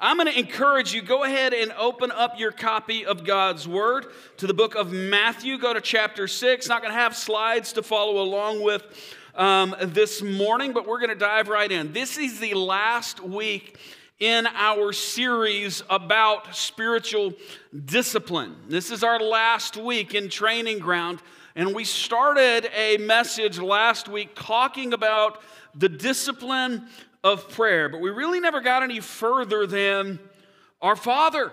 I'm going to encourage you go ahead and open up your copy of God's Word to the book of Matthew. Go to chapter 6. Not going to have slides to follow along with um, this morning, but we're going to dive right in. This is the last week in our series about spiritual discipline. This is our last week in training ground, and we started a message last week talking about the discipline of prayer, but we really never got any further than our Father.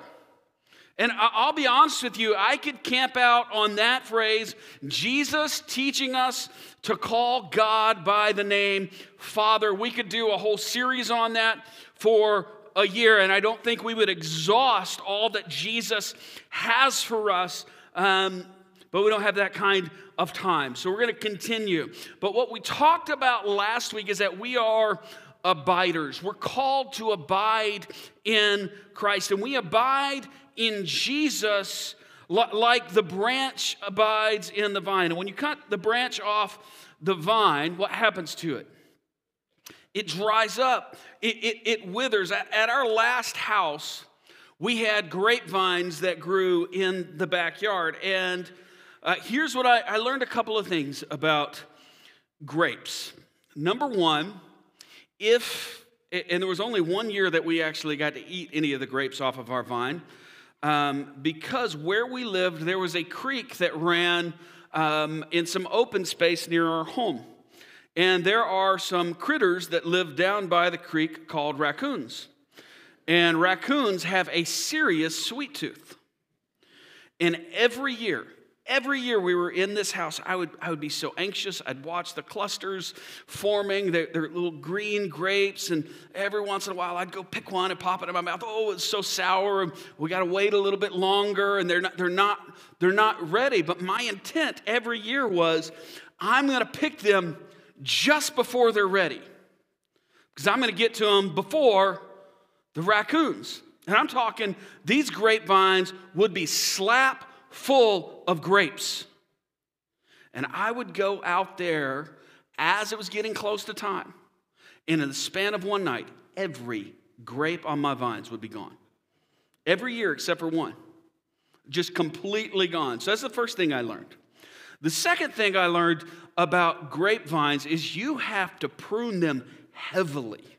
And I'll be honest with you, I could camp out on that phrase Jesus teaching us to call God by the name Father. We could do a whole series on that for a year, and I don't think we would exhaust all that Jesus has for us, um, but we don't have that kind of time. So we're going to continue. But what we talked about last week is that we are abiders. We're called to abide in Christ, and we abide in Jesus like the branch abides in the vine. And when you cut the branch off the vine, what happens to it? It dries up, it, it, it withers. At, our last house, we had grapevines that grew in the backyard. And uh, here's what I, I learned a couple of things about grapes. Number one, if, and there was only one year that we actually got to eat any of the grapes off of our vine, um, because where we lived, there was a creek that ran um, in some open space near our home. And there are some critters that live down by the creek called raccoons. And raccoons have a serious sweet tooth. And every year, Every year we were in this house, I would, I would be so anxious. I'd watch the clusters forming, their, their little green grapes, and every once in a while I'd go pick one and pop it in my mouth. Oh, it's so sour, we got to wait a little bit longer, and they're not, they're, not, they're not ready. But my intent every year was I'm going to pick them just before they're ready, because I'm going to get to them before the raccoons. And I'm talking, these grapevines would be slap full of grapes. And I would go out there as it was getting close to time. And in the span of one night, every grape on my vines would be gone. Every year except for one. Just completely gone. So that's the first thing I learned. The second thing I learned about grapevines is you have to prune them heavily.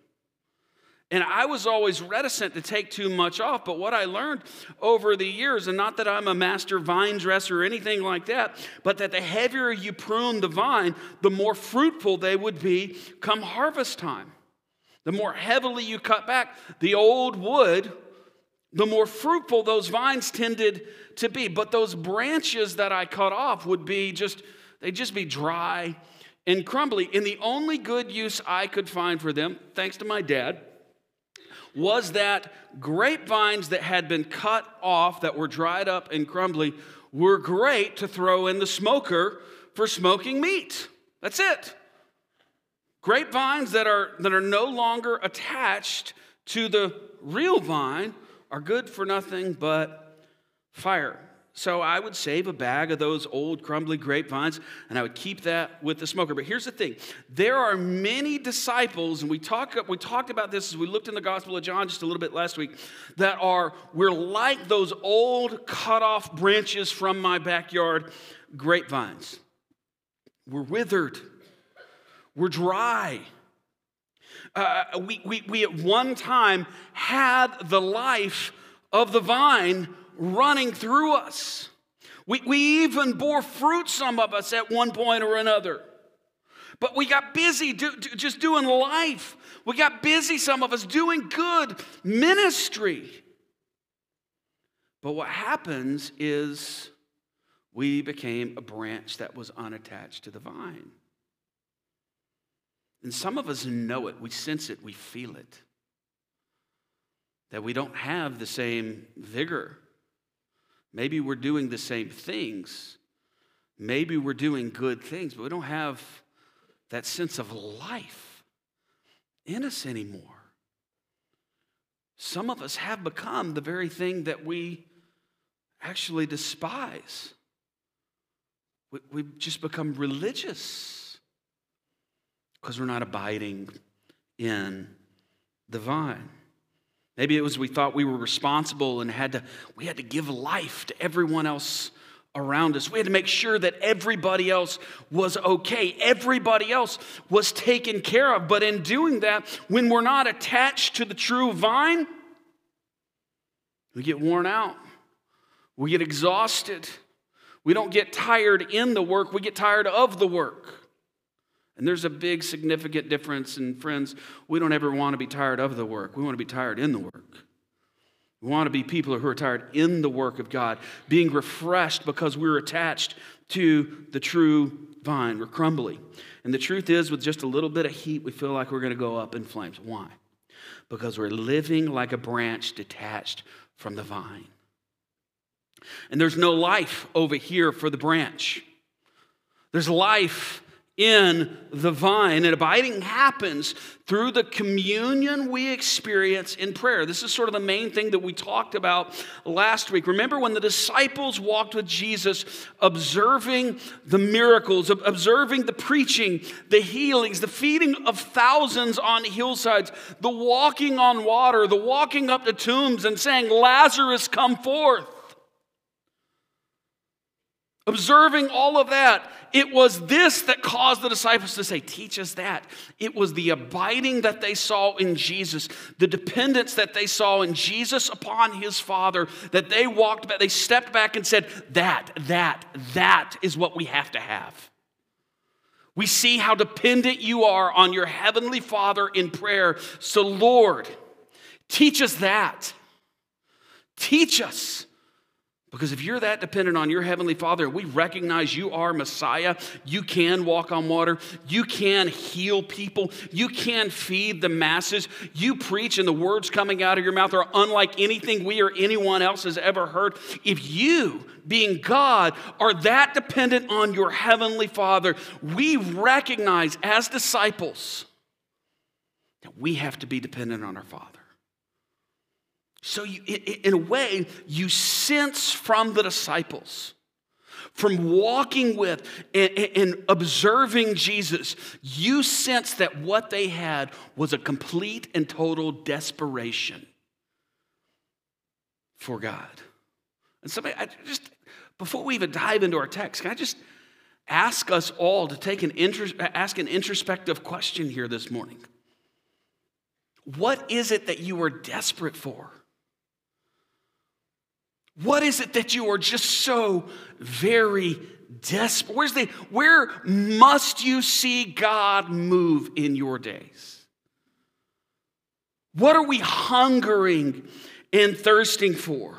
And I was always reticent to take too much off, but what I learned over the years, and not that I'm a master vine dresser or anything like that, but that the heavier you prune the vine, the more fruitful they would be come harvest time. The more heavily you cut back the old wood, the more fruitful those vines tended to be. But those branches that I cut off would be just, they'd just be dry and crumbly. And the only good use I could find for them, thanks to my dad, was that grapevines that had been cut off, that were dried up and crumbly, were great to throw in the smoker for smoking meat. That's it. Grapevines that are, that are no longer attached to the real vine are good for nothing but fire. So I would save a bag of those old crumbly grapevines and I would keep that with the smoker. But here's the thing there are many disciples, and we, talk, we talked about this as we looked in the Gospel of John just a little bit last week, that are, we're like those old cut off branches from my backyard grapevines. We're withered, we're dry. Uh, we, we, we at one time had the life of the vine running through us. We, we even bore fruit, some of us, at one point or another. But we got busy do, do, just doing life. We got busy, some of us, doing good ministry. But what happens is we became a branch that was unattached to the vine. And some of us know it, we sense it, we feel it. That we don't have the same vigor Maybe we're doing the same things. Maybe we're doing good things, but we don't have that sense of life in us anymore. Some of us have become the very thing that we actually despise. We've just become religious because we're not abiding in the vine. Maybe it was we thought we were responsible and had to, we had to give life to everyone else around us. We had to make sure that everybody else was okay. Everybody else was taken care of. But in doing that, when we're not attached to the true vine, we get worn out. We get exhausted. We don't get tired in the work, we get tired of the work. And there's a big significant difference. And friends, we don't ever want to be tired of the work. We want to be tired in the work. We want to be people who are tired in the work of God, being refreshed because we're attached to the true vine. We're crumbly. And the truth is, with just a little bit of heat, we feel like we're going to go up in flames. Why? Because we're living like a branch detached from the vine. And there's no life over here for the branch. There's life in the vine. And abiding happens through the communion we experience in prayer. This is sort of the main thing that we talked about last week. Remember when the disciples walked with Jesus, observing the miracles, observing the preaching, the healings, the feeding of thousands on hillsides, the walking on water, the walking up to tombs and saying, Lazarus, come forth. Observing all of that, it was this that caused the disciples to say, Teach us that. It was the abiding that they saw in Jesus, the dependence that they saw in Jesus upon his Father, that they walked back, they stepped back and said, That, that, that is what we have to have. We see how dependent you are on your heavenly Father in prayer. So, Lord, teach us that. Teach us because if you're that dependent on your Heavenly Father, we recognize you are Messiah, you can walk on water, you can heal people, you can feed the masses, you preach, and the words coming out of your mouth are unlike anything we or anyone else has ever heard. If you, being God, are that dependent on your Heavenly Father, we recognize as disciples that we have to be dependent on our Father. So, you, in a way, you sense from the disciples, from walking with and, observing Jesus, you sense that what they had was a complete and total desperation for God. And somebody, I just, before we even dive into our text, can I just ask us all to take an ask an introspective question here this morning? What is it that you are desperate for? What is it that you are just so very desperate? Where's the, where must you see God move in your days? What are we hungering and thirsting for?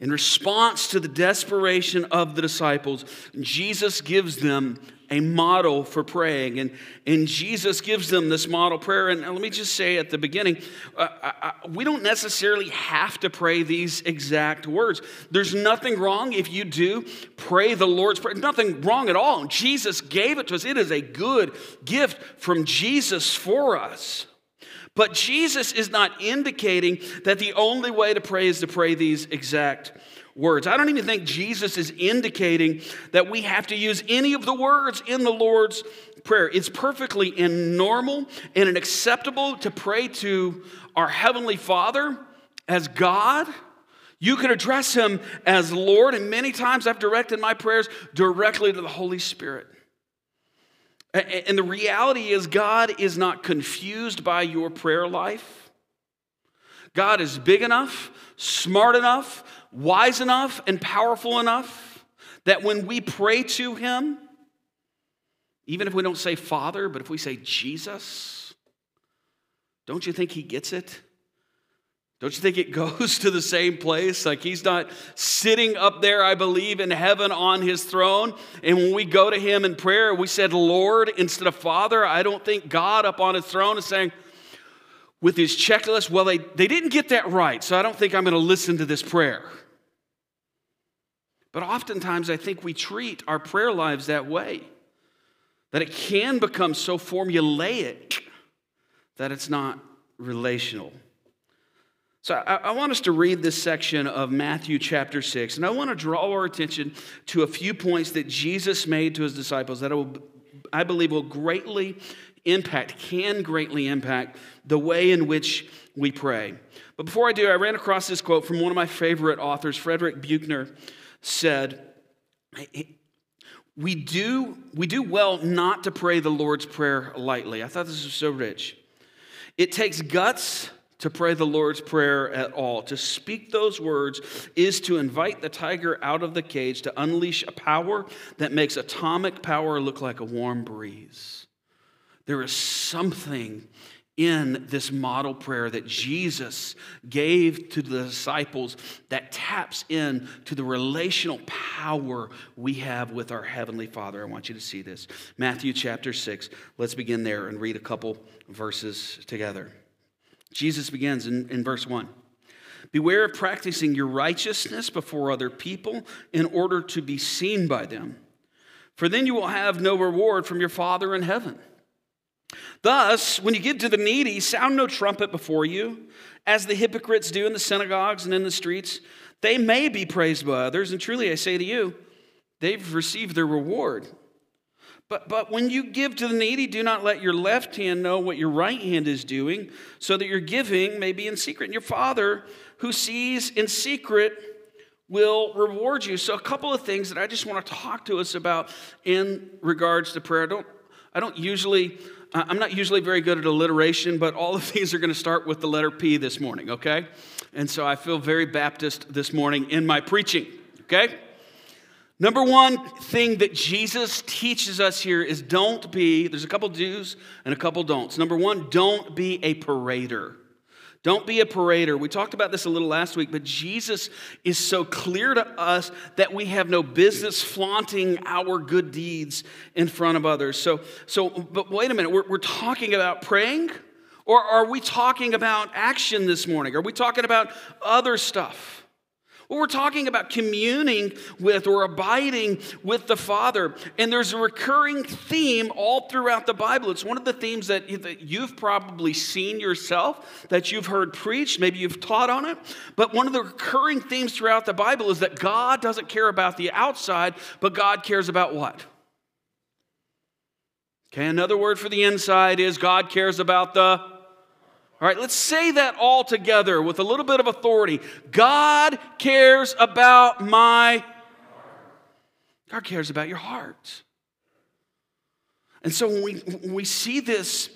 In response to the desperation of the disciples, Jesus gives them a model for praying. And, and Jesus gives them this model prayer. And let me just say at the beginning, uh, I, I, we don't necessarily have to pray these exact words. There's nothing wrong if you do pray the Lord's Prayer. Nothing wrong at all. Jesus gave it to us, it is a good gift from Jesus for us. But Jesus is not indicating that the only way to pray is to pray these exact words. I don't even think Jesus is indicating that we have to use any of the words in the Lord's Prayer. It's perfectly and normal and acceptable to pray to our Heavenly Father as God. You can address Him as Lord, and many times I've directed my prayers directly to the Holy Spirit. And the reality is, God is not confused by your prayer life. God is big enough, smart enough, wise enough, and powerful enough that when we pray to Him, even if we don't say Father, but if we say Jesus, don't you think He gets it? Don't you think it goes to the same place? Like he's not sitting up there, I believe, in heaven on his throne. And when we go to him in prayer, we said Lord instead of Father. I don't think God up on his throne is saying, with his checklist, well, they, they didn't get that right, so I don't think I'm going to listen to this prayer. But oftentimes, I think we treat our prayer lives that way, that it can become so formulaic that it's not relational. So I, I, want us to read this section of Matthew chapter 6, and I want to draw our attention to a few points that Jesus made to his disciples that I, will, I believe will greatly impact, can greatly impact the way in which we pray. But before I do, I ran across this quote from one of my favorite authors, Frederick Buechner said, we do, we do well not to pray the Lord's Prayer lightly. I thought this was so rich. It takes guts to pray the Lord's Prayer at all. To speak those words is to invite the tiger out of the cage, to unleash a power that makes atomic power look like a warm breeze. There is something in this model prayer that Jesus gave to the disciples that taps in to the relational power we have with our heavenly Father. I want you to see this. Matthew chapter 6. Let's begin there and read a couple verses together. Jesus begins in, in verse 1. Beware of practicing your righteousness before other people in order to be seen by them, for then you will have no reward from your Father in heaven. Thus, when you give to the needy, sound no trumpet before you, as the hypocrites do in the synagogues and in the streets. They may be praised by others, and truly I say to you, they've received their reward. But, but when you give to the needy, do not let your left hand know what your right hand is doing, so that your giving may be in secret. And your Father, who sees in secret, will reward you. So, a couple of things that I just want to talk to us about in regards to prayer. I don't, I don't usually I'm not usually very good at alliteration, but all of these are going to start with the letter P this morning, okay? And so I feel very Baptist this morning in my preaching, okay? Number one thing that Jesus teaches us here is don't be, there's a couple do's and a couple don'ts. Number one, don't be a parader. Don't be a parader. We talked about this a little last week, but Jesus is so clear to us that we have no business flaunting our good deeds in front of others. So, so but wait a minute, we're, we're talking about praying, or are we talking about action this morning? Are we talking about other stuff? Well, we're talking about communing with or abiding with the Father. And there's a recurring theme all throughout the Bible. It's one of the themes that you've probably seen yourself, that you've heard preached, maybe you've taught on it. But one of the recurring themes throughout the Bible is that God doesn't care about the outside, but God cares about what? Okay, another word for the inside is God cares about the all right, let's say that all together with a little bit of authority. God cares about my God cares about your heart. And so when we, when we see this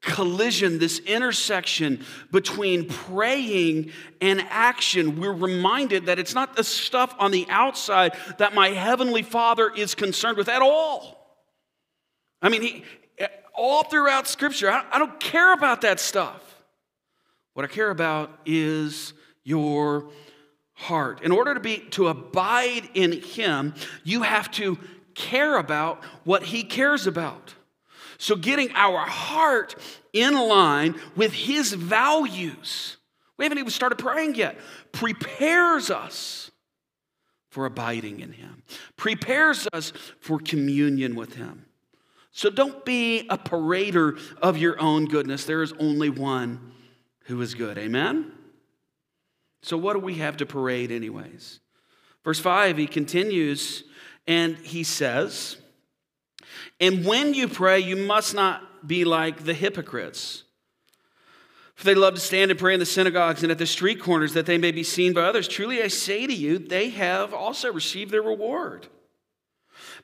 collision, this intersection between praying and action, we're reminded that it's not the stuff on the outside that my heavenly Father is concerned with at all. I mean, he, all throughout Scripture, I, I don't care about that stuff. What I care about is your heart. In order to be to abide in him, you have to care about what he cares about. So getting our heart in line with his values. We haven't even started praying yet. Prepares us for abiding in him. Prepares us for communion with him. So don't be a parader of your own goodness. There is only one who is good. Amen? So, what do we have to parade, anyways? Verse 5, he continues and he says, And when you pray, you must not be like the hypocrites. For they love to stand and pray in the synagogues and at the street corners that they may be seen by others. Truly, I say to you, they have also received their reward.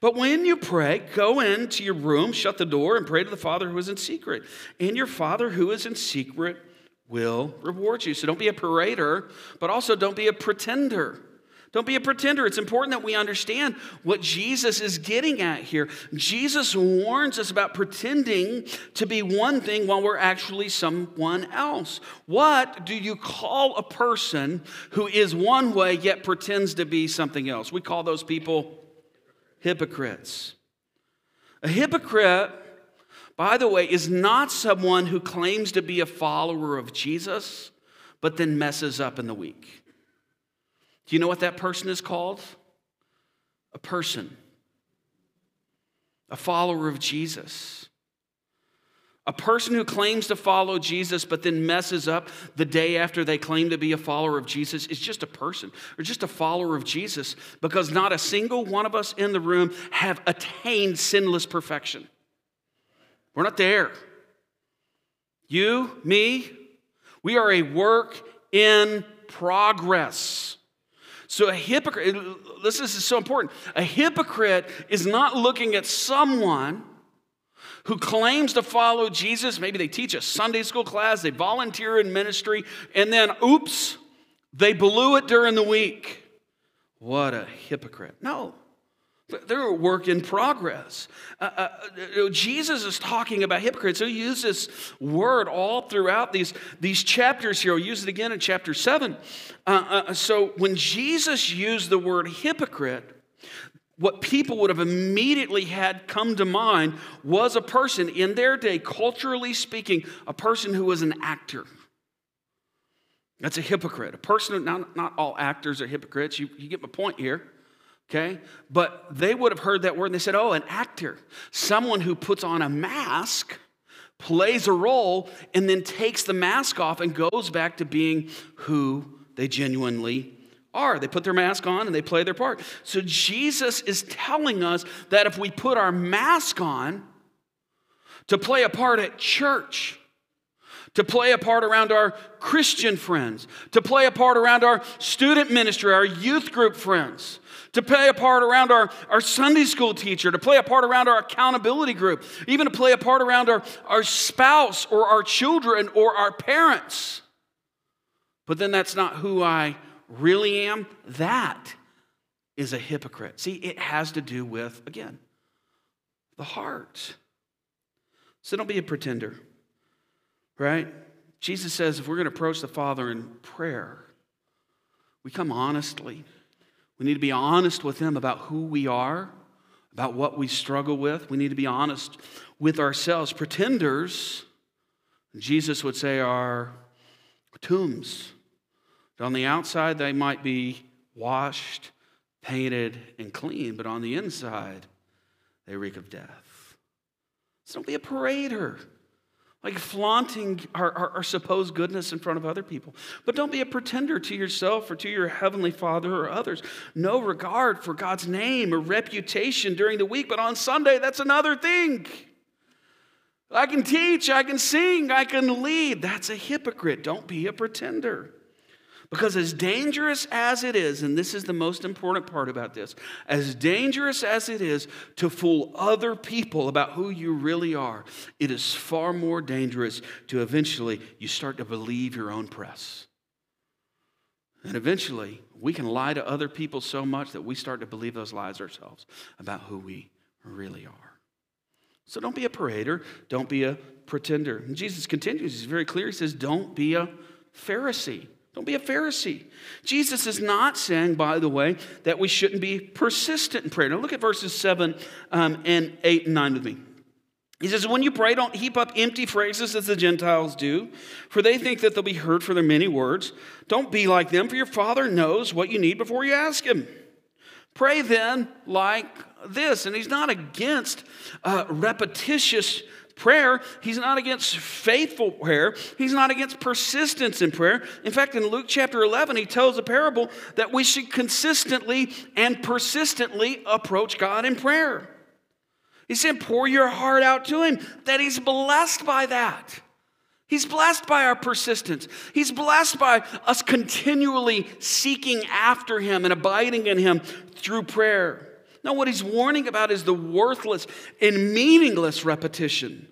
But when you pray, go into your room, shut the door, and pray to the Father who is in secret. And your Father who is in secret will reward you. So don't be a parader, but also don't be a pretender. Don't be a pretender. It's important that we understand what Jesus is getting at here. Jesus warns us about pretending to be one thing while we're actually someone else. What do you call a person who is one way yet pretends to be something else? We call those people hypocrites. A hypocrite by the way, is not someone who claims to be a follower of Jesus, but then messes up in the week. Do you know what that person is called? A person, a follower of Jesus. A person who claims to follow Jesus but then messes up the day after they claim to be a follower of Jesus is just a person or just a follower of Jesus because not a single one of us in the room have attained sinless perfection. We're not there. You, me, we are a work in progress. So, a hypocrite, this is so important. A hypocrite is not looking at someone who claims to follow Jesus. Maybe they teach a Sunday school class, they volunteer in ministry, and then, oops, they blew it during the week. What a hypocrite. No. They're a work in progress. Uh, uh, uh, Jesus is talking about hypocrites. He'll use this word all throughout these, these chapters here. He'll use it again in chapter 7. Uh, uh, so when Jesus used the word hypocrite, what people would have immediately had come to mind was a person in their day, culturally speaking, a person who was an actor. That's a hypocrite. A person, not, not all actors are hypocrites. You, you get my point here. Okay? But they would have heard that word and they said, oh, an actor. Someone who puts on a mask, plays a role, and then takes the mask off and goes back to being who they genuinely are. They put their mask on and they play their part. So Jesus is telling us that if we put our mask on to play a part at church, to play a part around our Christian friends, to play a part around our student ministry, our youth group friends, to play a part around our, our Sunday school teacher, to play a part around our accountability group, even to play a part around our, our spouse or our children or our parents. But then that's not who I really am. That is a hypocrite. See, it has to do with, again, the heart. So don't be a pretender, right? Jesus says if we're going to approach the Father in prayer, we come honestly. We need to be honest with Him about who we are, about what we struggle with. We need to be honest with ourselves. Pretenders, Jesus would say, are tombs. On the outside, they might be washed, painted, and clean, but on the inside, they reek of death. So don't be a parader like flaunting our, our, our, supposed goodness in front of other people. But don't be a pretender to yourself or to your heavenly Father or others. No regard for God's name or reputation during the week, but on Sunday, that's another thing. I can teach, I can sing, I can lead. That's a hypocrite. Don't be a pretender. Because as dangerous as it is, and this is the most important part about this, as dangerous as it is to fool other people about who you really are, it is far more dangerous to eventually you start to believe your own press. And eventually, we can lie to other people so much that we start to believe those lies ourselves about who we really are. So don't be a parader, don't be a pretender. And Jesus continues, he's very clear. He says, Don't be a Pharisee. Don't be a Pharisee. Jesus is not saying, by the way, that we shouldn't be persistent in prayer. Now look at verses 7 um, and 8 and 9 with me. He says, When you pray, don't heap up empty phrases as the Gentiles do, for they think that they'll be heard for their many words. Don't be like them, for your Father knows what you need before you ask Him. Pray then like this. And He's not against uh, repetitious prayer. He's not against faithful prayer. He's not against persistence in prayer. In fact, in Luke chapter 11, he tells a parable that we should consistently and persistently approach God in prayer. He said, pour your heart out to him, that he's blessed by that. He's blessed by our persistence. He's blessed by us continually seeking after him and abiding in him through prayer. No, what he's warning about is the worthless and meaningless repetition.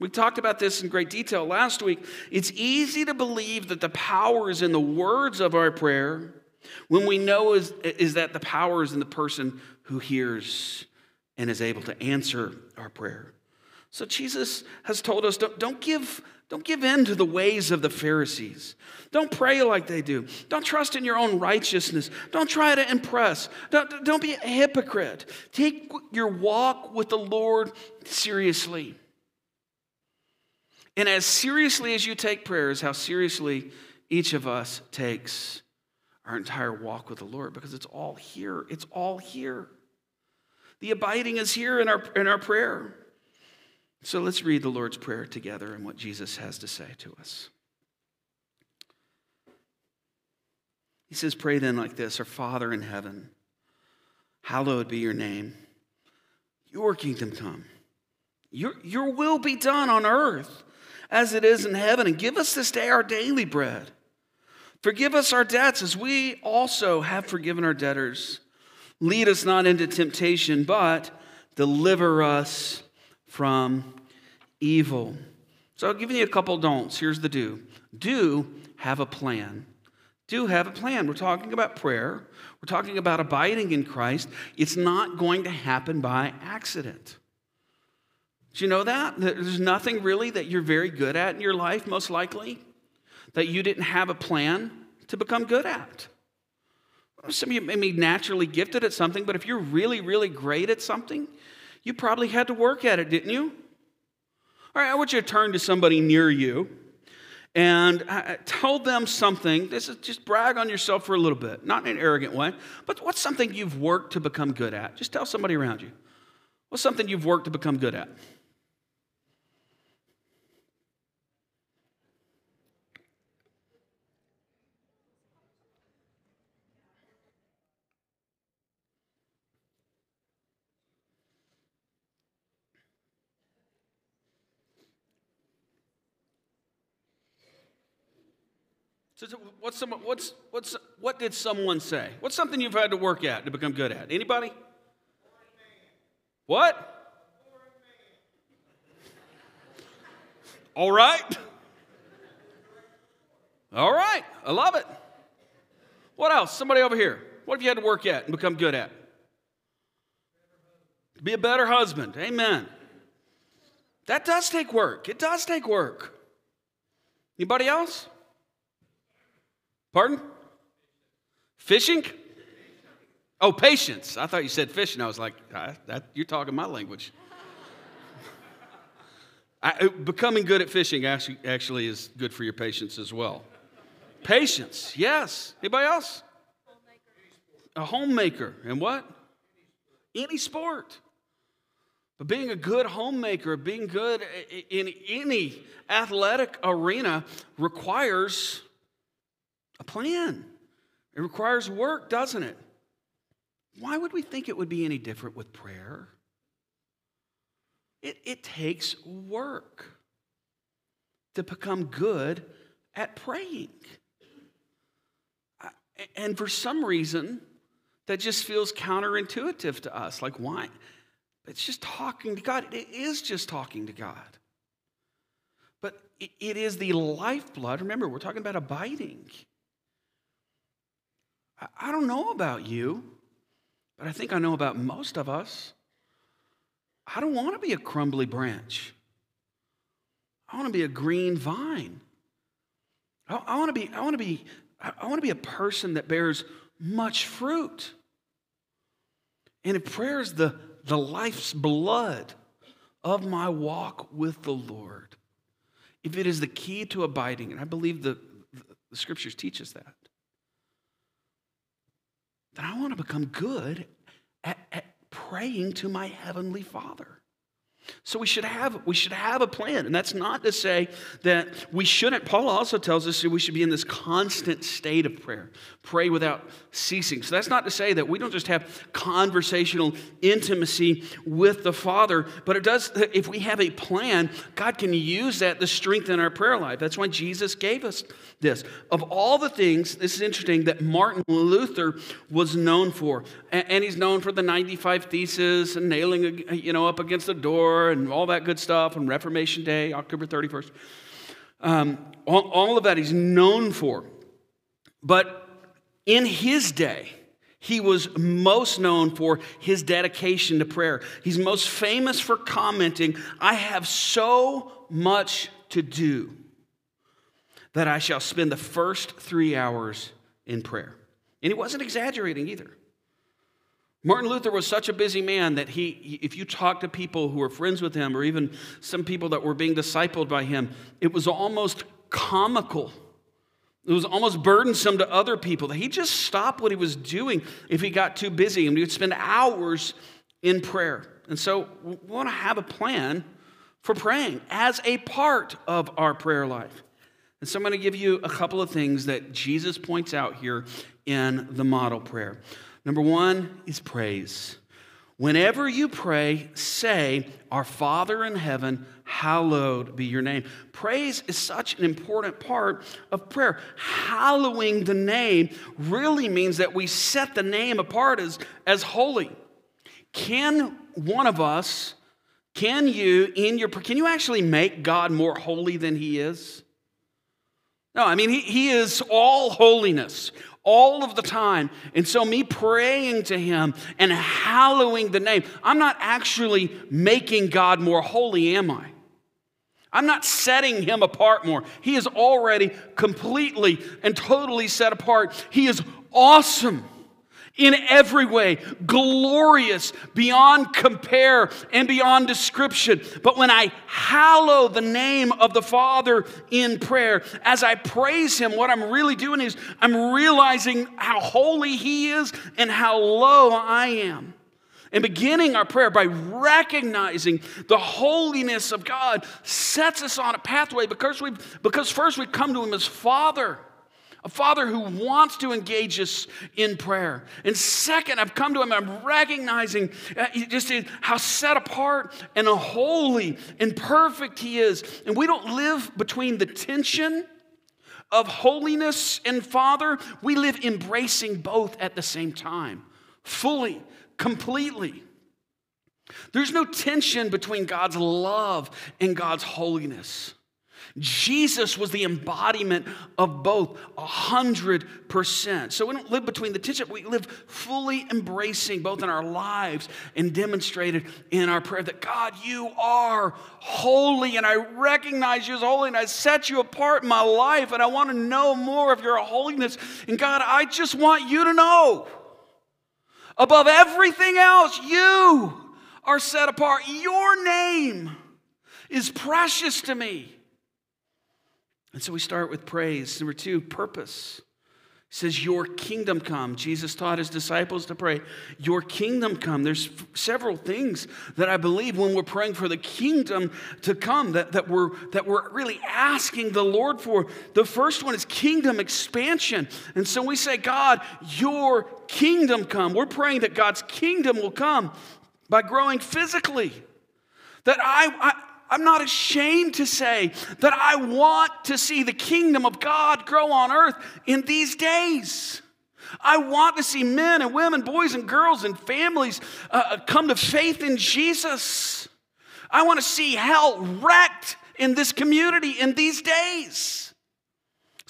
We talked about this in great detail last week. It's easy to believe that the power is in the words of our prayer when we know is, is that the power is in the person who hears and is able to answer our prayer. So Jesus has told us don't, don't give don't give in to the ways of the Pharisees. Don't pray like they do. Don't trust in your own righteousness. Don't try to impress. Don't, don't be a hypocrite. Take your walk with the Lord seriously. And as seriously as you take prayer is how seriously each of us takes our entire walk with the Lord because it's all here. It's all here. The abiding is here in our, in our prayer. So let's read the Lord's Prayer together and what Jesus has to say to us. He says, Pray then like this Our Father in heaven, hallowed be your name. Your kingdom come. Your, your will be done on earth as it is in heaven, and give us this day our daily bread. Forgive us our debts as we also have forgiven our debtors. Lead us not into temptation, but deliver us from evil. So I'll give you a couple don'ts. Here's the do. Do have a plan. Do have a plan. We're talking about prayer. We're talking about abiding in Christ. It's not going to happen by accident. Do you know that? There's nothing really that you're very good at in your life, most likely, that you didn't have a plan to become good at. Some of you may be naturally gifted at something, but if you're really, really great at something, you probably had to work at it, didn't you? All right, I want you to turn to somebody near you and uh, tell them something. This is just brag on yourself for a little bit, not in an arrogant way, but what's something you've worked to become good at? Just tell somebody around you. What's something you've worked to become good at? So what's some, what's, what's, what did someone say? What's something you've had to work at to become good at? Anybody? What? All right. All right. I love it. What else? Somebody over here. What have you had to work at and become good at? Be a better husband. Amen. That does take work. It does take work. Anybody else? Pardon? Fishing? Oh, patience. I thought you said fishing. I was like, ah, that, you're talking my language. I, uh, becoming good at fishing actually, actually is good for your patience as well. Patience, yes. Anybody else? A homemaker. And what? Any sport. But being a good homemaker, being good in any athletic arena requires plan. It requires work, doesn't it? Why would we think it would be any different with prayer? It, it takes work to become good at praying. And for some reason, that just feels counterintuitive to us. Like, why? It's just talking to God. It is just talking to God. But it is the lifeblood. Remember, we're talking about abiding. I don't know about you, but I think I know about most of us. I don't want to be a crumbly branch. I want to be a green vine. I, want to be, I want to be, I want to be a person that bears much fruit. And if prayer is the, the life's blood of my walk with the Lord, if it is the key to abiding, and I believe the, the scriptures teach us that, then I want to become good at, at praying to my heavenly Father. So we should have we should have a plan, and that's not to say that we shouldn't. Paul also tells us that we should be in this constant state of prayer, pray without ceasing. So that's not to say that we don't just have conversational intimacy with the Father, but it does. If we have a plan, God can use that to strengthen our prayer life. That's why Jesus gave us this. Of all the things, this is interesting that Martin Luther was known for, and he's known for the 95 Theses and nailing, you know, up against the door and all that good stuff on Reformation Day, October 31st. Um, all, all of that he's known for. But in his day, he was most known for his dedication to prayer. He's most famous for commenting, I have so much to do that I shall spend the first three hours in prayer. And he wasn't exaggerating either. Martin Luther was such a busy man that he, if you talk to people who were friends with him, or even some people that were being discipled by him, it was almost comical. It was almost burdensome to other people that he just stopped what he was doing if he got too busy and he would spend hours in prayer. And so we want to have a plan for praying as a part of our prayer life. And so I'm going to give you a couple of things that Jesus points out here in the model prayer. Number one is praise. Whenever you pray, say, Our Father in heaven, hallowed be your name. Praise is such an important part of prayer. Hallowing the name really means that we set the name apart as, as holy. Can one of us, can you, in your, can you actually make God more holy than he is? No, I mean, he, he is all holiness, all of the time. And so, me praying to him and hallowing the name, I'm not actually making God more holy, am I? I'm not setting him apart more. He is already completely and totally set apart. He is awesome in every way, glorious beyond compare and beyond description. But when I hallow the name of the Father in prayer, as I praise Him, what I'm really doing is I'm realizing how holy He is and how low I am. And beginning our prayer by recognizing the holiness of God sets us on a pathway because, we because first we come to Him as Father a father who wants to engage us in prayer. And second, I've come to him, I'm recognizing uh, just how set apart and holy and perfect he is. And we don't live between the tension of holiness and father, we live embracing both at the same time, fully, completely. There's no tension between God's love and God's holiness. Jesus was the embodiment of both, a hundred percent. So we don't live between the tension, we live fully embracing both in our lives and demonstrated in our prayer that God, you are holy, and I recognize you as holy, and I set you apart in my life, and I want to know more of your holiness. And God, I just want you to know above everything else, you are set apart. Your name is precious to me. And so we start with praise. Number two, purpose. He says, Your kingdom come. Jesus taught his disciples to pray, Your kingdom come. There's f- several things that I believe when we're praying for the kingdom to come that, that, we're, that we're really asking the Lord for. The first one is kingdom expansion. And so we say, God, Your kingdom come. We're praying that God's kingdom will come by growing physically. That I, I I'm not ashamed to say that I want to see the kingdom of God grow on earth in these days. I want to see men and women, boys and girls, and families uh, uh come to faith in Jesus. I want to see hell wrecked in this community in these days.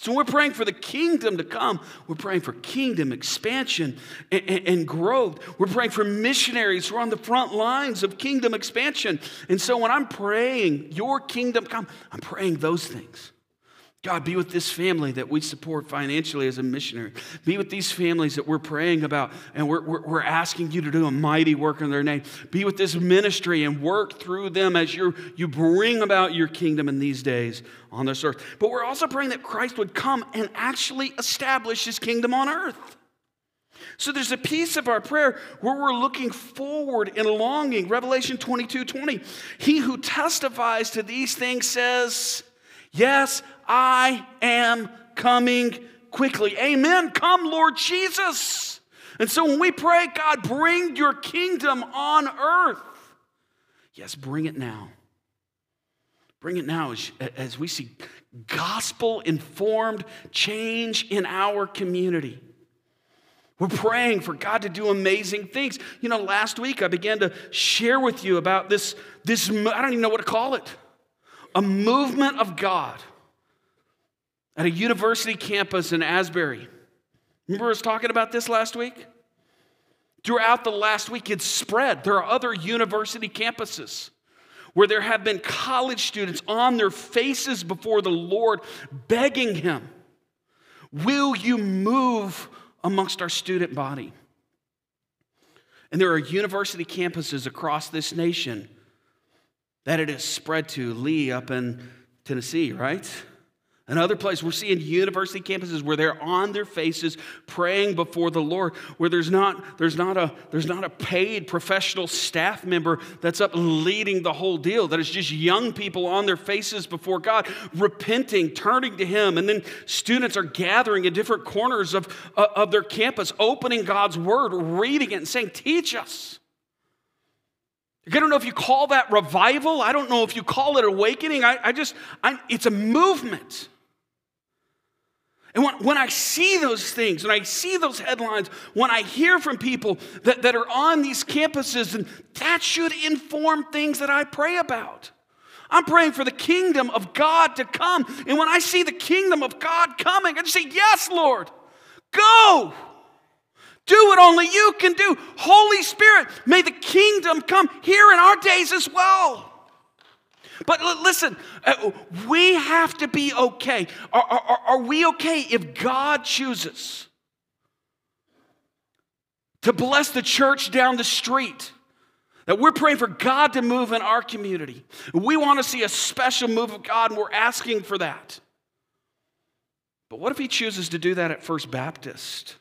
So we're praying for the kingdom to come. We're praying for kingdom expansion and, and, and, growth. We're praying for missionaries who are on the front lines of kingdom expansion. And so when I'm praying, your kingdom come, I'm praying those things. God, be with this family that we support financially as a missionary. Be with these families that we're praying about and we're, we're, we're, asking you to do a mighty work in their name. Be with this ministry and work through them as you you bring about your kingdom in these days on this earth. But we're also praying that Christ would come and actually establish his kingdom on earth. So there's a piece of our prayer where we're looking forward and longing. Revelation 22 20. He who testifies to these things says, Yes, I am coming quickly. Amen. Come, Lord Jesus. And so when we pray, God, bring your kingdom on earth. Yes, bring it now. Bring it now as, as we see gospel informed change in our community. We're praying for God to do amazing things. You know, last week I began to share with you about this, this I don't even know what to call it, a movement of God at a university campus in Asbury. Remember us talking about this last week? Throughout the last week, it's spread. There are other university campuses where there have been college students on their faces before the Lord begging Him, Will you move amongst our student body? And there are university campuses across this nation that it has spread to. Lee up in Tennessee, right? Another place, we're seeing university campuses where they're on their faces praying before the Lord, where there's not, there's not, a, there's not a paid professional staff member that's up leading the whole deal, that it's just young people on their faces before God, repenting, turning to Him. And then students are gathering in different corners of, uh, of their campus, opening God's Word, reading it, and saying, Teach us. I don't know if you call that revival. I don't know if you call it awakening. I, I just, I, it's a movement. And when, when I see those things, when I see those headlines, when I hear from people that, that are on these campuses, and that should inform things that I pray about. I'm praying for the kingdom of God to come. And when I see the kingdom of God coming, I just say, Yes, Lord, go. Do what only you can do. Holy Spirit, may the kingdom come here in our days as well. But listen, uh, we have to be okay. Are, are, are we okay if God chooses to bless the church down the street? That we're praying for God to move in our community. We want to see a special move of God, and we're asking for that. But what if He chooses to do that at First Baptist?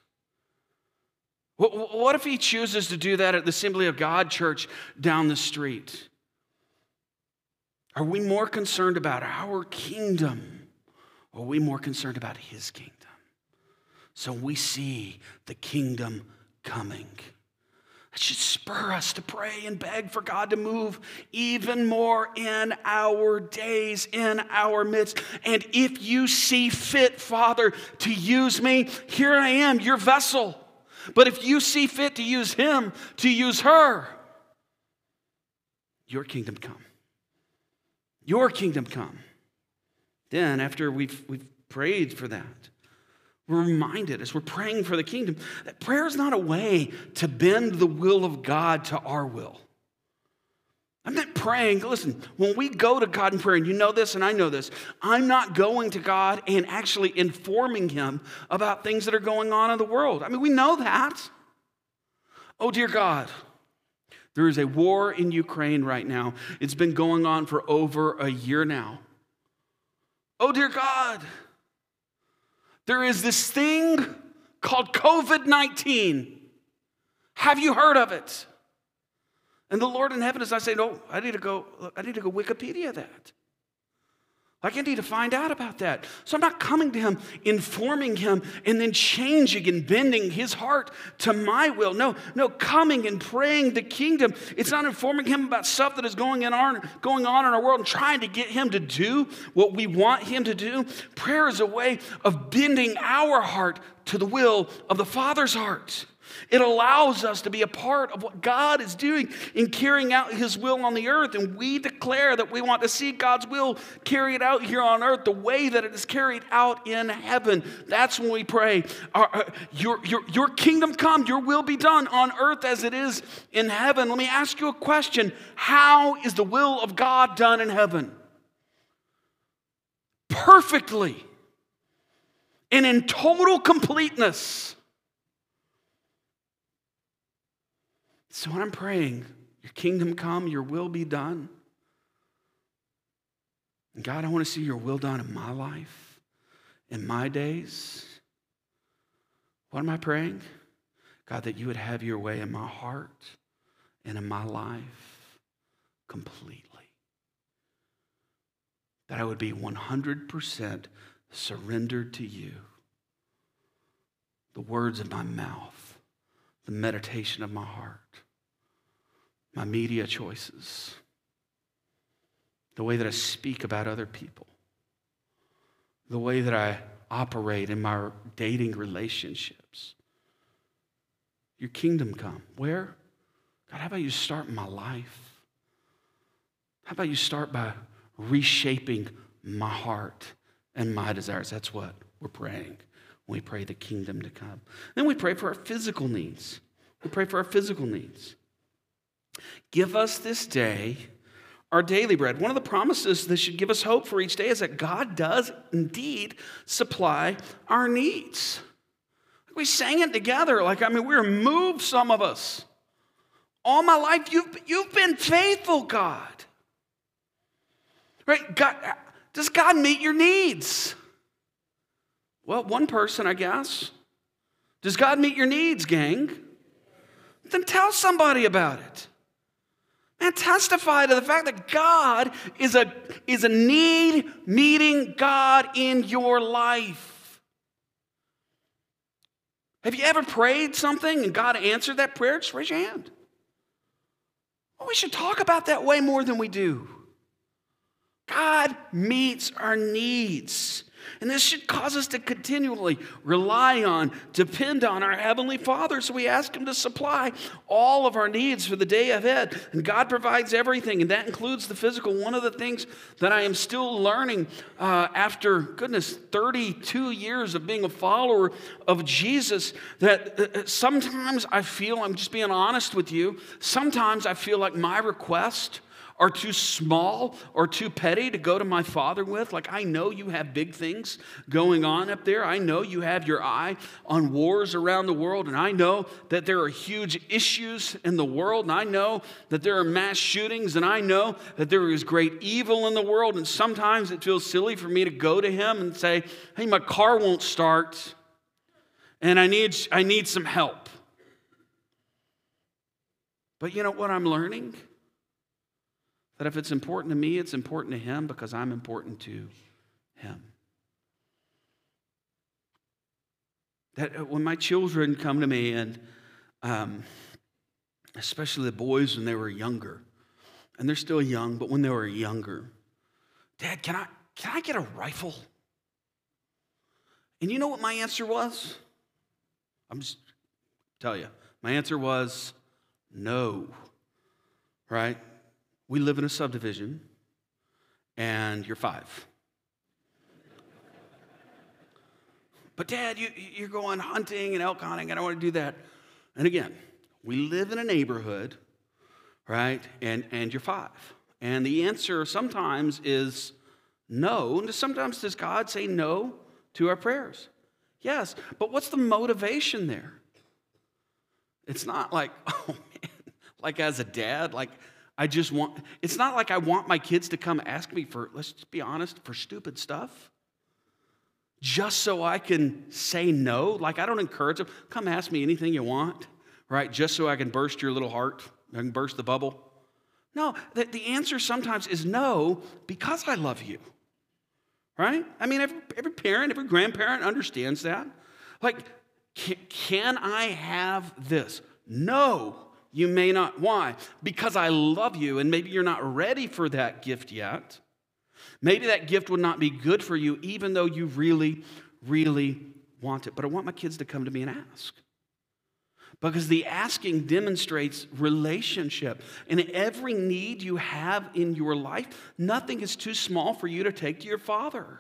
What if he chooses to do that at the Assembly of God church down the street? Are we more concerned about our kingdom or are we more concerned about his kingdom? So we see the kingdom coming. That should spur us to pray and beg for God to move even more in our days, in our midst. And if you see fit, Father, to use me, here I am, your vessel. But if you see fit to use him, to use her, your kingdom come. Your kingdom come. Then, after we've, we've prayed for that, we're reminded as we're praying for the kingdom that prayer is not a way to bend the will of God to our will. I'm not praying. Listen, when we go to God in prayer, and you know this and I know this, I'm not going to God and actually informing Him about things that are going on in the world. I mean, we know that. Oh, dear God, there is a war in Ukraine right now. It's been going on for over a year now. Oh, dear God, there is this thing called COVID 19. Have you heard of it? And the Lord in heaven is I say, no, I need to go, I need to go Wikipedia that. Like I need to find out about that. So I'm not coming to him, informing him, and then changing and bending his heart to my will. No, no, coming and praying the kingdom. It's not informing him about stuff that is going, in our, going on in our world and trying to get him to do what we want him to do. Prayer is a way of bending our heart to the will of the Father's heart. It allows us to be a part of what God is doing in carrying out His will on the earth. And we declare that we want to see God's will carried out here on earth the way that it is carried out in heaven. That's when we pray, uh, your, your, your kingdom come, your will be done on earth as it is in heaven. Let me ask you a question How is the will of God done in heaven? Perfectly and in total completeness. So when I'm praying, your kingdom come, your will be done. And God, I want to see your will done in my life, in my days. What am I praying? God, that you would have your way in my heart and in my life completely. That I would be 100% surrendered to you. The words of my mouth, the meditation of my heart my media choices, the way that I speak about other people, the way that I operate in my dating relationships. Your kingdom come. Where? God, how about you start my life? How about you start by reshaping my heart and my desires? That's what we're praying we pray the kingdom to come. Then we pray for our physical needs. We pray for our physical needs. Give us this day our daily bread. One of the promises that should give us hope for each day is that God does indeed supply our needs. We sang it together. Like, I mean, we were moved, some of us. All my life, you've, you've been faithful, God. Right? God, does God meet your needs? Well, one person, I guess. Does God meet your needs, gang? Then tell somebody about it. And testify to the fact that God is a, is a need meeting God in your life. Have you ever prayed something and God answered that prayer? Just raise your hand. Oh, we should talk about that way more than we do. God meets our needs. And this should cause us to continually rely on, depend on our Heavenly Father. So we ask Him to supply all of our needs for the day ahead. And God provides everything, and that includes the physical. One of the things that I am still learning uh, after, goodness, 32 years of being a follower of Jesus, that uh, uh, sometimes I feel, I'm just being honest with you, sometimes I feel like my request are too small or too petty to go to my father with. Like, I know you have big things going on up there. I know you have your eye on wars around the world, and I know that there are huge issues in the world, and I know that there are mass shootings, and I know that there is great evil in the world. And sometimes it feels silly for me to go to him and say, Hey, my car won't start, and I need, I need some help. But you know what I'm learning? That if it's important to me, it's important to him because I'm important to him. That uh, when my children come to me, and um, especially the boys when they were younger, and they're still young, but when they were younger, Dad, can I, can I get a rifle? And you know what my answer was? I'm just tell you. My answer was no. Right? We live in a subdivision and you're five. but, Dad, you, you're going hunting and elk hunting, and I want to do that. And again, we live in a neighborhood, right? And, and you're five. And the answer sometimes is no. And sometimes does God say no to our prayers? Yes. But what's the motivation there? It's not like, oh man, like as a dad, like I just want, it's not like I want my kids to come ask me for, let's just be honest, for stupid stuff. Just so I can say no. Like, I don't encourage them, come ask me anything you want, right? Just so I can burst your little heart, I can burst the bubble. No, the, the answer sometimes is no because I love you, right? I mean, every, every parent, every grandparent understands that. Like, can, can I have this? No you may not. Why? Because I love you, and maybe you're not ready for that gift yet. Maybe that gift would not be good for you, even though you really, really want it. But I want my kids to come to me and ask. Because the asking demonstrates relationship. And every need you have in your life, nothing is too small for you to take to your father.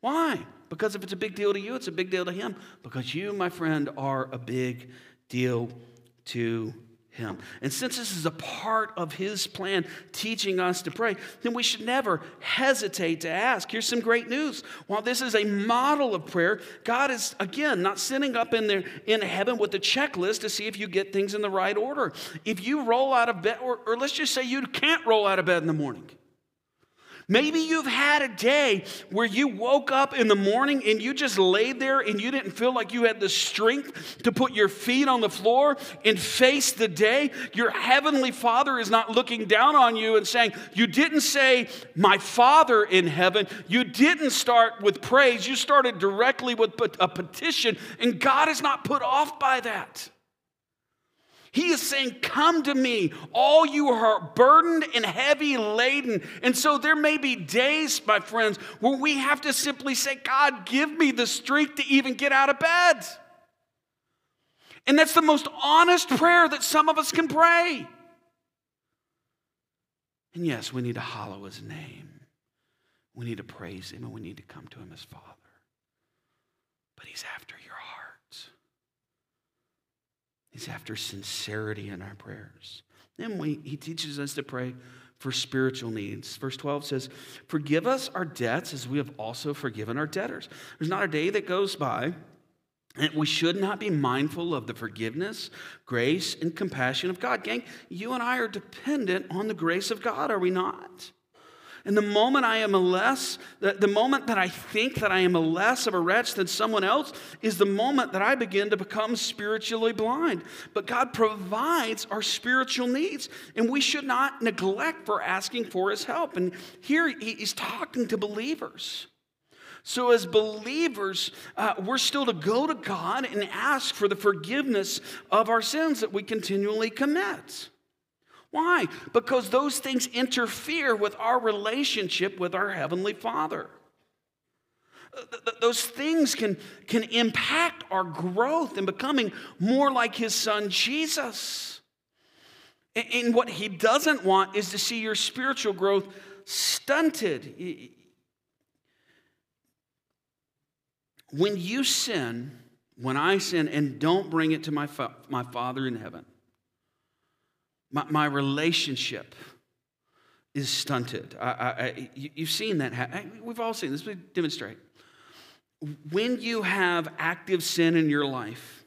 Why? Because if it's a big deal to you, it's a big deal to him. Because you, my friend, are a big deal to him. And since this is a part of his plan teaching us to pray, then we should never hesitate to ask. Here's some great news. While this is a model of prayer, God is again not sitting up in there in heaven with a checklist to see if you get things in the right order. If you roll out of bed, or, or let's just say you can't roll out of bed in the morning. Maybe you've had a day where you woke up in the morning and you just laid there and you didn't feel like you had the strength to put your feet on the floor and face the day. Your heavenly Father is not looking down on you and saying, You didn't say, My Father in heaven. You didn't start with praise. You started directly with a petition, and God is not put off by that. He is saying, Come to me, all you are burdened and heavy laden. And so there may be days, my friends, where we have to simply say, God, give me the strength to even get out of bed. And that's the most honest prayer that some of us can pray. And yes, we need to hallow his name. We need to praise him and we need to come to him as Father. But he's after your heart. He's after sincerity in our prayers. Then we, he teaches us to pray for spiritual needs. Verse 12 says, Forgive us our debts as we have also forgiven our debtors. There's not a day that goes by and we should not be mindful of the forgiveness, grace, and compassion of God. Gang, you and I are dependent on the grace of God, are we not? And the moment I am a less, the, moment that I think that I am a less of a wretch than someone else is the moment that I begin to become spiritually blind. But God provides our spiritual needs, and we should not neglect for asking for his help. And here he's talking to believers. So, as believers, uh, we're still to go to God and ask for the forgiveness of our sins that we continually commit. Why? Because those things interfere with our relationship with our Heavenly Father. Those things can, can impact our growth in becoming more like His Son Jesus. And what He doesn't want is to see your spiritual growth stunted. When you sin, when I sin, and don't bring it to my, fa- my Father in heaven, my, my relationship is stunted. I, I, you've seen that. We've all seen this. We demonstrate. When you have active sin in your life,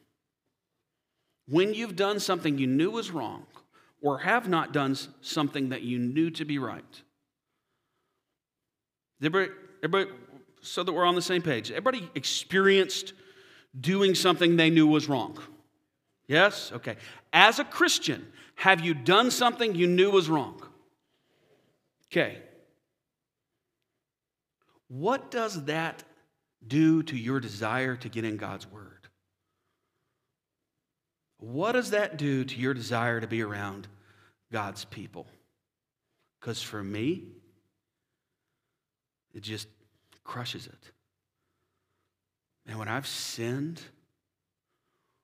when you've done something you knew was wrong, or have not done something that you knew to be right. Everybody, everybody, so that we're on the same page, everybody experienced doing something they knew was wrong. Yes? Okay. As a Christian, have you done something you knew was wrong? Okay. What does that do to your desire to get in God's Word? What does that do to your desire to be around God's people? Because for me, it just crushes it. And when I've sinned,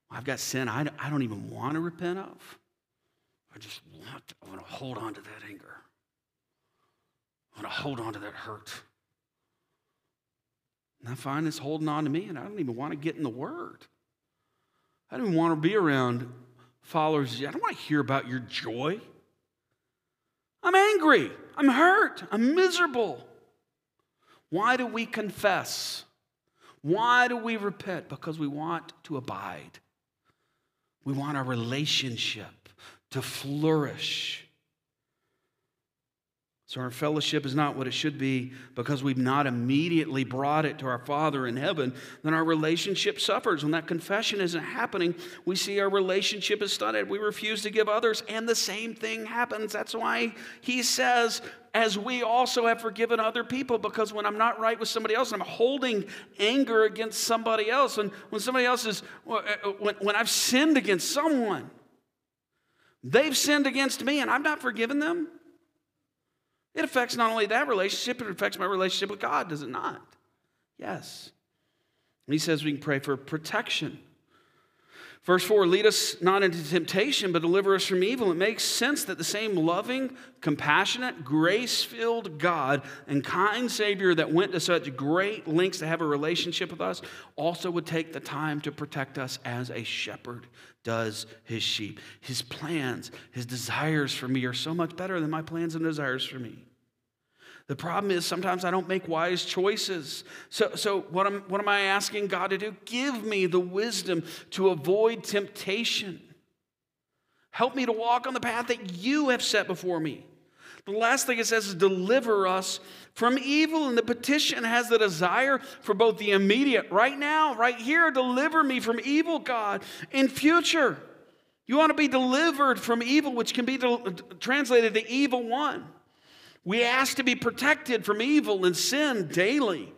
I've got sin I, I don't even want to repent of. I just want to, I want to hold on to that anger. I want to hold on to that hurt. And I find this holding on to me, and I don't even want to get in the Word. I don't even want to be around followers. I don't want to hear about your joy. I'm angry. I'm hurt. I'm miserable. Why do we confess? Why do we repent? Because we want to abide. We want our relationship to flourish. So our fellowship is not what it should be because we've not immediately brought it to our Father in heaven. Then our relationship suffers. When that confession isn't happening, we see our relationship is stunted. We refuse to give others, and the same thing happens. That's why he says, as we also have forgiven other people, because when I'm not right with somebody else, I'm holding anger against somebody else. And when somebody else is, uh, uh, when, when I've sinned against someone, they've sinned against me and I've not forgiven them. It affects not only that relationship, it affects my relationship with God, does it not? Yes. And he says we can pray for protection. Verse 4 lead us not into temptation, but deliver us from evil. It makes sense that the same loving, compassionate, grace filled God and kind Savior that went to such great lengths to have a relationship with us also would take the time to protect us as a shepherd does his sheep. His plans, his desires for me are so much better than my plans and desires for me. The problem is sometimes I don't make wise choices. So, so what, am, what am I asking God to do? Give me the wisdom to avoid temptation. Help me to walk on the path that you have set before me. The last thing it says is deliver us from evil. And the petition has the desire for both the immediate, right now, right here, deliver me from evil, God, in future. You want to be delivered from evil, which can be translated the evil one. We ask to be protected from evil and sin daily.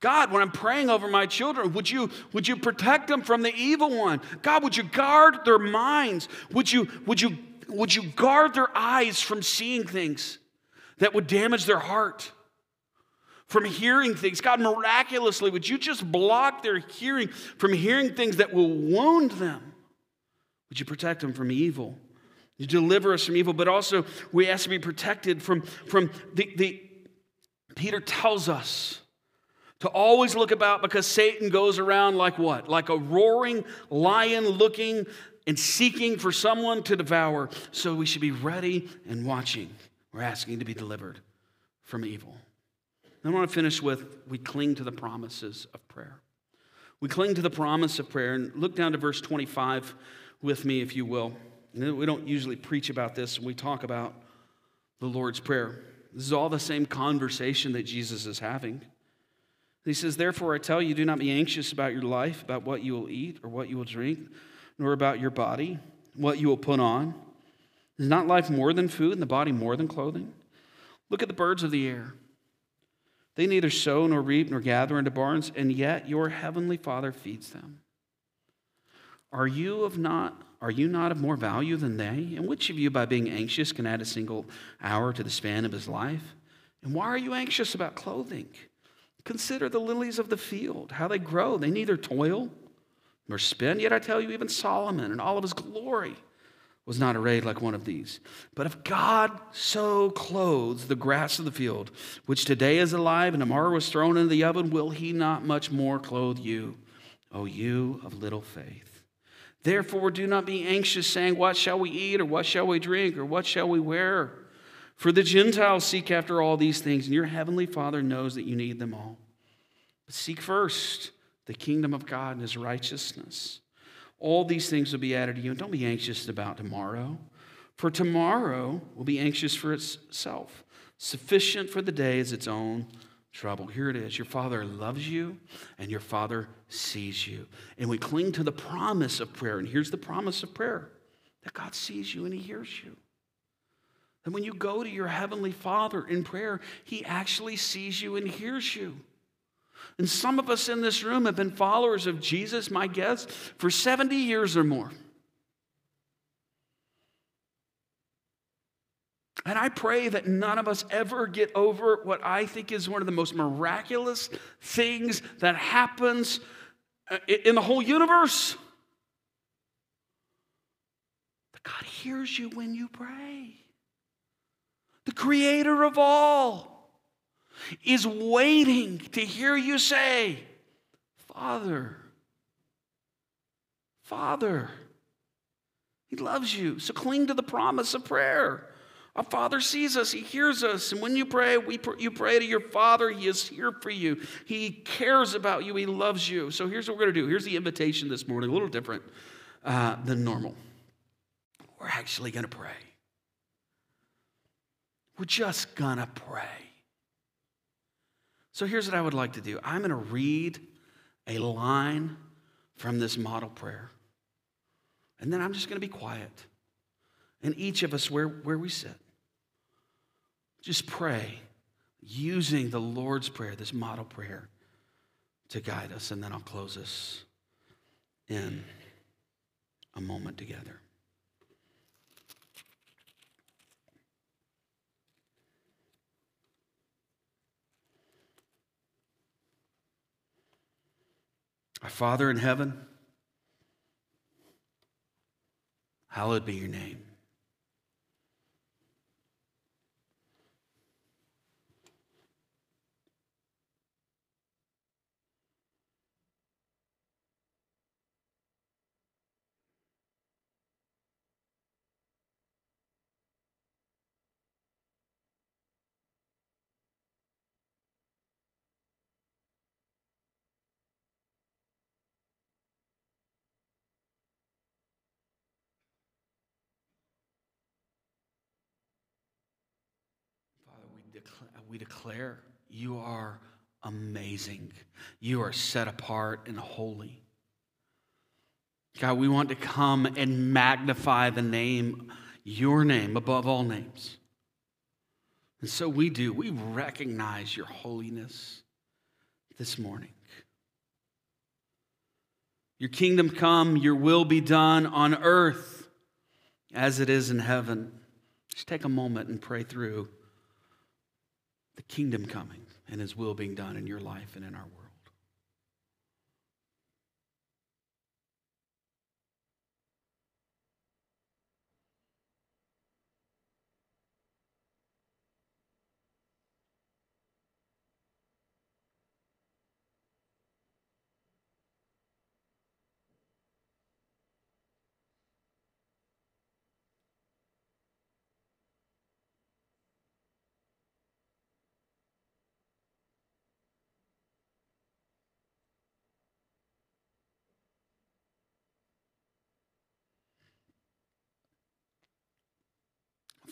God, when I'm praying over my children, would you, would you protect them from the evil one? God, would you guard their minds? Would you, would you would you guard their eyes from seeing things that would damage their heart? From hearing things. God, miraculously, would you just block their hearing from hearing things that will wound them? Would you protect them from evil? You deliver us from evil, but also we ask to be protected from, from the, the Peter tells us to always look about because Satan goes around like what? Like a roaring lion looking and seeking for someone to devour. So we should be ready and watching. We're asking to be delivered from evil. I want to finish with we cling to the promises of prayer. We cling to the promise of prayer. And look down to verse 25 with me, if you will. We don't usually preach about this when we talk about the Lord's Prayer. This is all the same conversation that Jesus is having. He says, Therefore, I tell you, do not be anxious about your life, about what you will eat or what you will drink nor about your body, what you will put on. Is not life more than food, and the body more than clothing? Look at the birds of the air. They neither sow nor reap nor gather into barns, and yet your heavenly Father feeds them. Are you of not are you not of more value than they? And which of you, by being anxious, can add a single hour to the span of his life? And why are you anxious about clothing? Consider the lilies of the field, how they grow. They neither toil nor spin. Yet I tell you, even Solomon in all of his glory was not arrayed like one of these. But if God so clothes the grass of the field, which today is alive and tomorrow is thrown into the oven, will he not much more clothe you, O you of little faith? Therefore, do not be anxious, saying, What shall we eat, or what shall we drink, or what shall we wear? For the Gentiles seek after all these things, and your heavenly Father knows that you need them all. But seek first the kingdom of God and his righteousness. All these things will be added to you. And don't be anxious about tomorrow, for tomorrow will be anxious for itself. Sufficient for the day is its own trouble. Here it is. Your Father loves you and your Father sees you. And we cling to the promise of prayer. And here's the promise of prayer that God sees you and He hears you. And when you go to your Heavenly Father in prayer, He actually sees you and hears you. And some of us in this room have been followers of Jesus, my guess, for 70 years or more. And I pray that none of us ever get over what I think is one of the most miraculous things that happens uh, in the whole universe. That God hears you when you pray. The creator of all is waiting to hear you say, Father, Father. He loves you. So cling to the promise of prayer. Our Father sees us, He hears us. And when you pray, we pr- you pray to your Father. He is here for you, He cares about you, He loves you. So here's what we're going to do. Here's the invitation this morning, a little different uh, than normal. We're actually going to pray. We're just going to pray. So here's what I would like to do I'm going to read a line from this model prayer, and then I'm just going to be quiet. And each of us, where, where we sit, just pray using the Lord's Prayer, this model prayer, to guide us. And then I'll close us in a moment together. Our Father in heaven, hallowed be your name. We declare you are amazing. You are set apart and holy. God, we want to come and magnify the name, your name, above all names. And so we do. We recognize your holiness this morning. Your kingdom come, your will be done on earth as it is in heaven. Just take a moment and pray through the kingdom coming and his will being done in your life and in our world.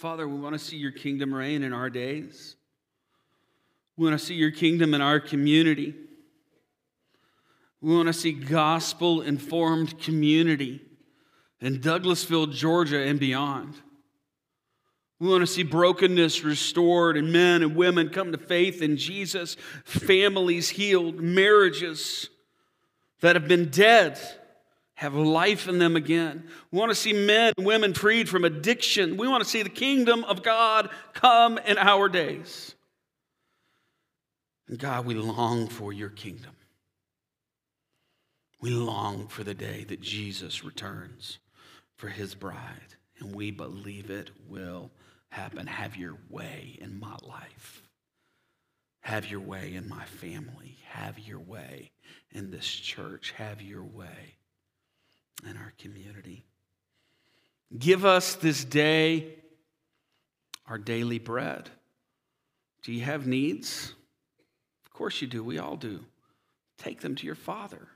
Father, we want to see your kingdom reign in our days. We want to see your kingdom in our community. We want to see gospel informed community in Douglasville, Georgia, and beyond. We want to see brokenness restored and men and women come to faith in Jesus, families healed, marriages that have been dead have life in them again. We want to see men and women freed from addiction. We want to see the kingdom of God come in our days. And God, we long for your kingdom. We long for the day that Jesus returns for his bride, and we believe it will happen. Have your way in my life. Have your way in my family. Have your way in this church. Have your way in our community. Give us this day our daily bread. Do you have needs? Of course you do. We all do. Take them to your Father.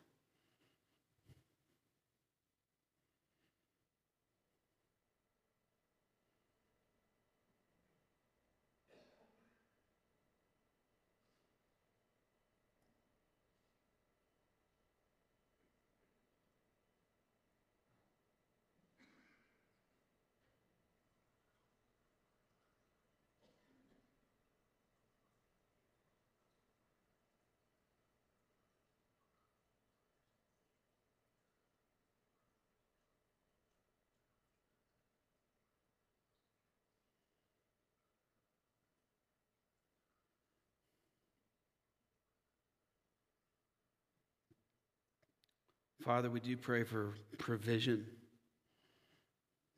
Father, we do pray for provision.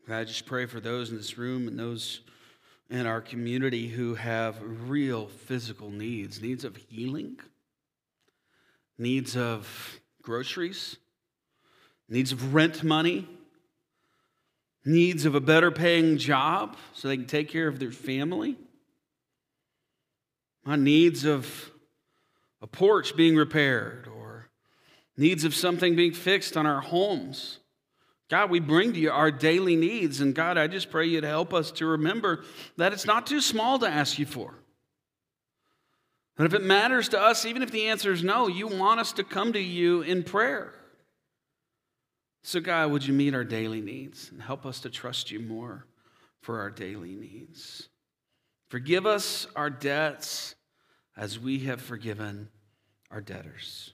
I just pray for those in this room and those in our community who have real physical needs needs of healing, needs of groceries, needs of rent money, needs of a better paying job so they can take care of their family, my needs of a porch being repaired needs of something being fixed on our homes. God, we bring to you our daily needs. And God, I just pray you to help us to remember that it's not too small to ask you for. And if it matters to us, even if the answer is no, you want us to come to you in prayer. So, God, would you meet our daily needs and help us to trust you more for our daily needs? Forgive us our debts as we have forgiven our debtors.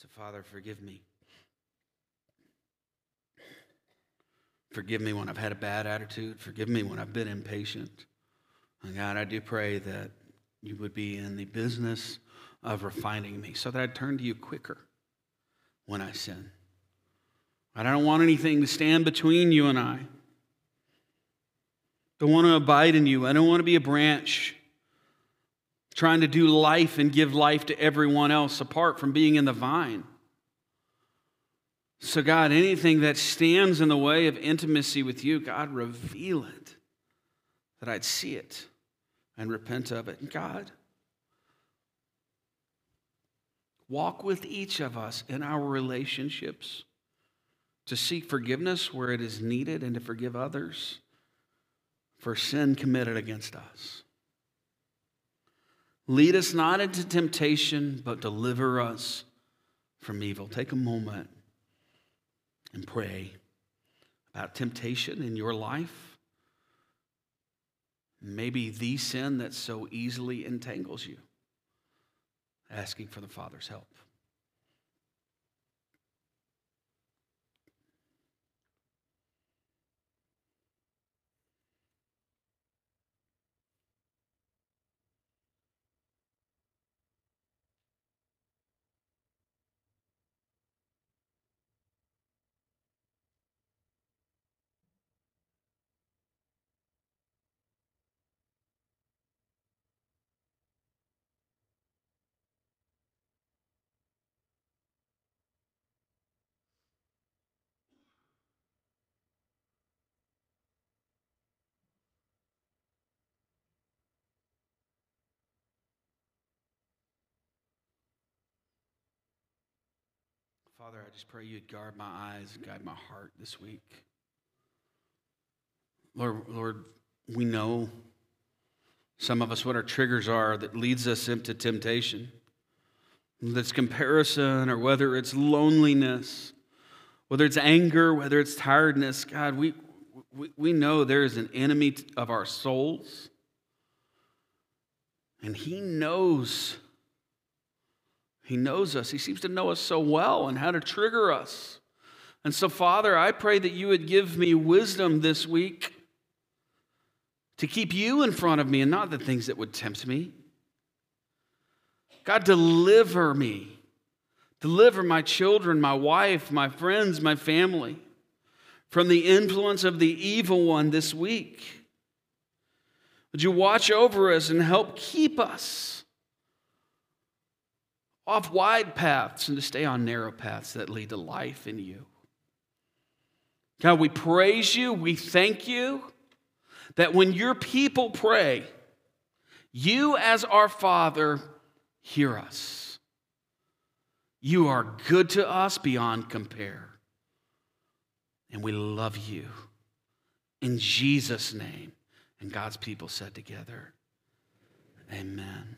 So, Father, forgive me. Forgive me when I've had a bad attitude. Forgive me when I've been impatient. And God, I do pray that you would be in the business of refining me so that I'd turn to you quicker when I sin. I don't want anything to stand between you and I. Don't want to abide in you. I don't want to be a branch trying to do life and give life to everyone else apart from being in the vine. So, God, anything that stands in the way of intimacy with you, God, reveal it that I'd see it and repent of it. God, walk with each of us in our relationships to seek forgiveness where it is needed and to forgive others for sin committed against us. Lead us not into temptation, but deliver us from evil. Take a moment and pray about temptation in your life. Maybe the sin that so easily entangles you. Asking for the Father's help. Father, I just pray you'd guard my eyes and guide my heart this week. Lord, Lord, we know some of us what our triggers are that leads us into temptation. That's comparison or whether it's loneliness, whether it's anger, whether it's tiredness. God, we, we, we know there is an enemy of our souls. And he knows. He knows us. He seems to know us so well and how to trigger us. And so, Father, I pray that you would give me wisdom this week to keep you in front of me and not the things that would tempt me. God, deliver me. Deliver my children, my wife, my friends, my family from the influence of the evil one this week. Would you watch over us and help keep us off wide paths and to stay on narrow paths that lead to life in you? God, we praise you. We thank you that when your people pray, you as our Father hear us. You are good to us beyond compare. And we love you. In Jesus' name. And God's people said together, Amen.